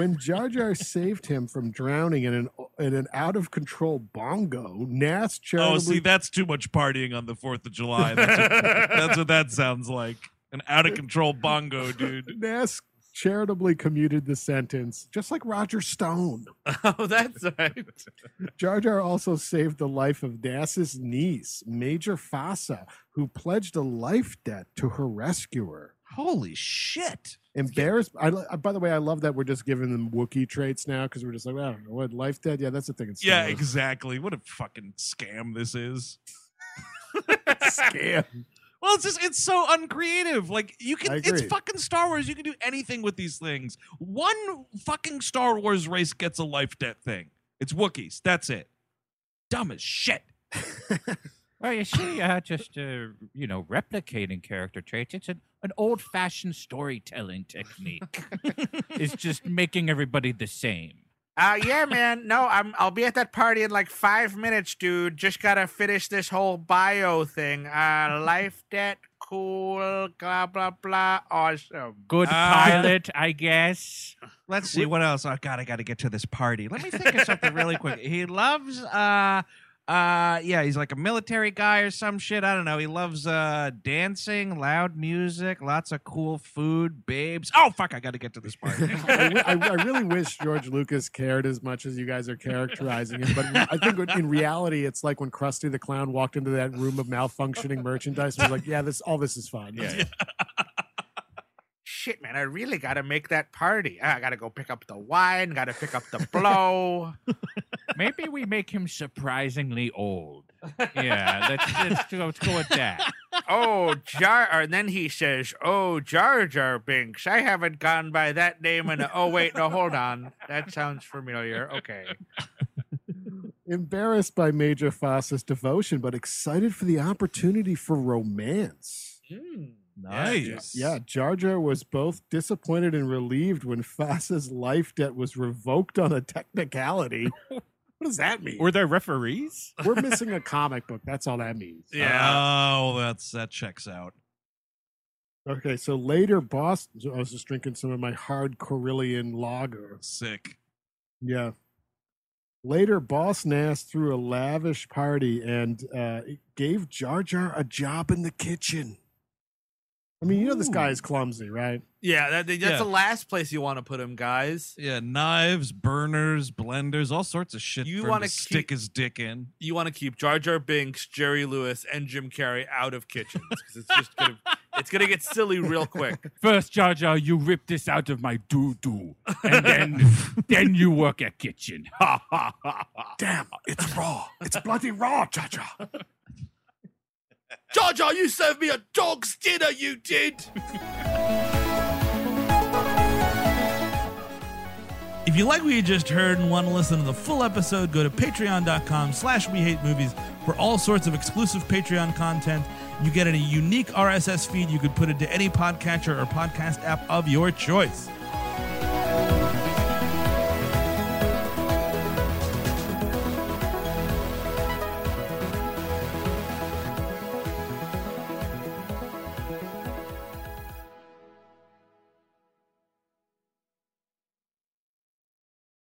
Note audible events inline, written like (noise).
when Jar Jar saved him from drowning in an in an out of control bongo, Nass oh, charitably Oh, see, that's too much partying on the Fourth of July. That's what, that's what that sounds like. An out of control bongo, dude. (laughs) Nass charitably commuted the sentence, just like Roger Stone. (laughs) Oh, that's right. Jar Jar also saved the life of Nass's niece, Major Fassa, who pledged a life debt to her rescuer. Holy shit! Embarrassed. I, uh, by the way, I love that we're just giving them Wookiee traits now because we're just like, well, I don't know what life debt? Yeah, that's the thing. Yeah, exactly. What a fucking scam this is. (laughs) (laughs) Scam. Well, it's just it's so uncreative. Like you can it's fucking Star Wars. You can do anything with these things. One fucking Star Wars race gets a life debt thing. It's Wookiees. That's it. Dumb as shit. (laughs) Well, you see, uh, just uh, you know, replicating character traits. It's an, an old-fashioned storytelling technique. (laughs) it's just making everybody the same. Uh, yeah, man. No, I'm. I'll be at that party in like five minutes, dude. Just gotta finish this whole bio thing. Uh, life debt, cool, blah blah blah, awesome. Good Ah. pilot, I guess. Let's see what else. Oh God, I got to get to this party. Let me think of something really quick. He loves, uh, uh, yeah, he's like a military guy or some shit. I don't know. He loves uh dancing, loud music, lots of cool food, babes. Oh fuck, I got to get to this part. (laughs) I, I- I really wish George Lucas cared as much as you guys are characterizing him. But I think in reality, it's like when Krusty the Clown walked into that room of malfunctioning merchandise and was like, "Yeah, this all this is fine." Yeah. Shit, man, I really gotta make that party. I gotta go pick up the wine. Gotta pick up the blow. (laughs) Maybe we make him surprisingly old. (laughs) Yeah, let's, let's, go, let's go with that. oh, Jar. And then he says, "Oh, Jar Jar Binks. I haven't gone by that name in a. Oh, wait, no, hold on. That sounds familiar. Okay. (laughs) Embarrassed by Major Fassa's devotion, but excited for the opportunity for romance. Hmm. Nice. Yeah, Jar Jar was both disappointed and relieved when (laughs) Fassa's life debt was revoked on a technicality. (laughs) what does that mean? Were there referees? (laughs) We're missing a comic book. That's all that means. Yeah. Oh, that's that checks out. Okay, so later, Boss. I was just drinking some of my hard Corellian lager. Sick. Yeah. Later, Boss Nass threw a lavish party and uh, gave Jar Jar a job in the kitchen. I mean, you know this guy is clumsy, right? Yeah, that, that's Yeah. the last place you want to put him, guys. Yeah, knives, burners, blenders, all sorts of shit. You for him wanna to stick keep- his dick in. You want to keep Jar Jar Binks, Jerry Lewis, and Jim Carrey out of kitchens because it's just gonna it's gonna get silly real quick. (laughs) First, Jar Jar, you rip this out of my doo doo, and then (laughs) then you work at kitchen. (laughs) Ha ha ha ha. Damn, it's raw. It's bloody raw, Jar Jar. Jar Jar, you served me a dog's dinner. You did. If you like what you just heard and want to listen to the full episode, go to patreon.com slash we hate movies for all sorts of exclusive Patreon content. You get a unique RSS feed you could put into any podcatcher or podcast app of your choice.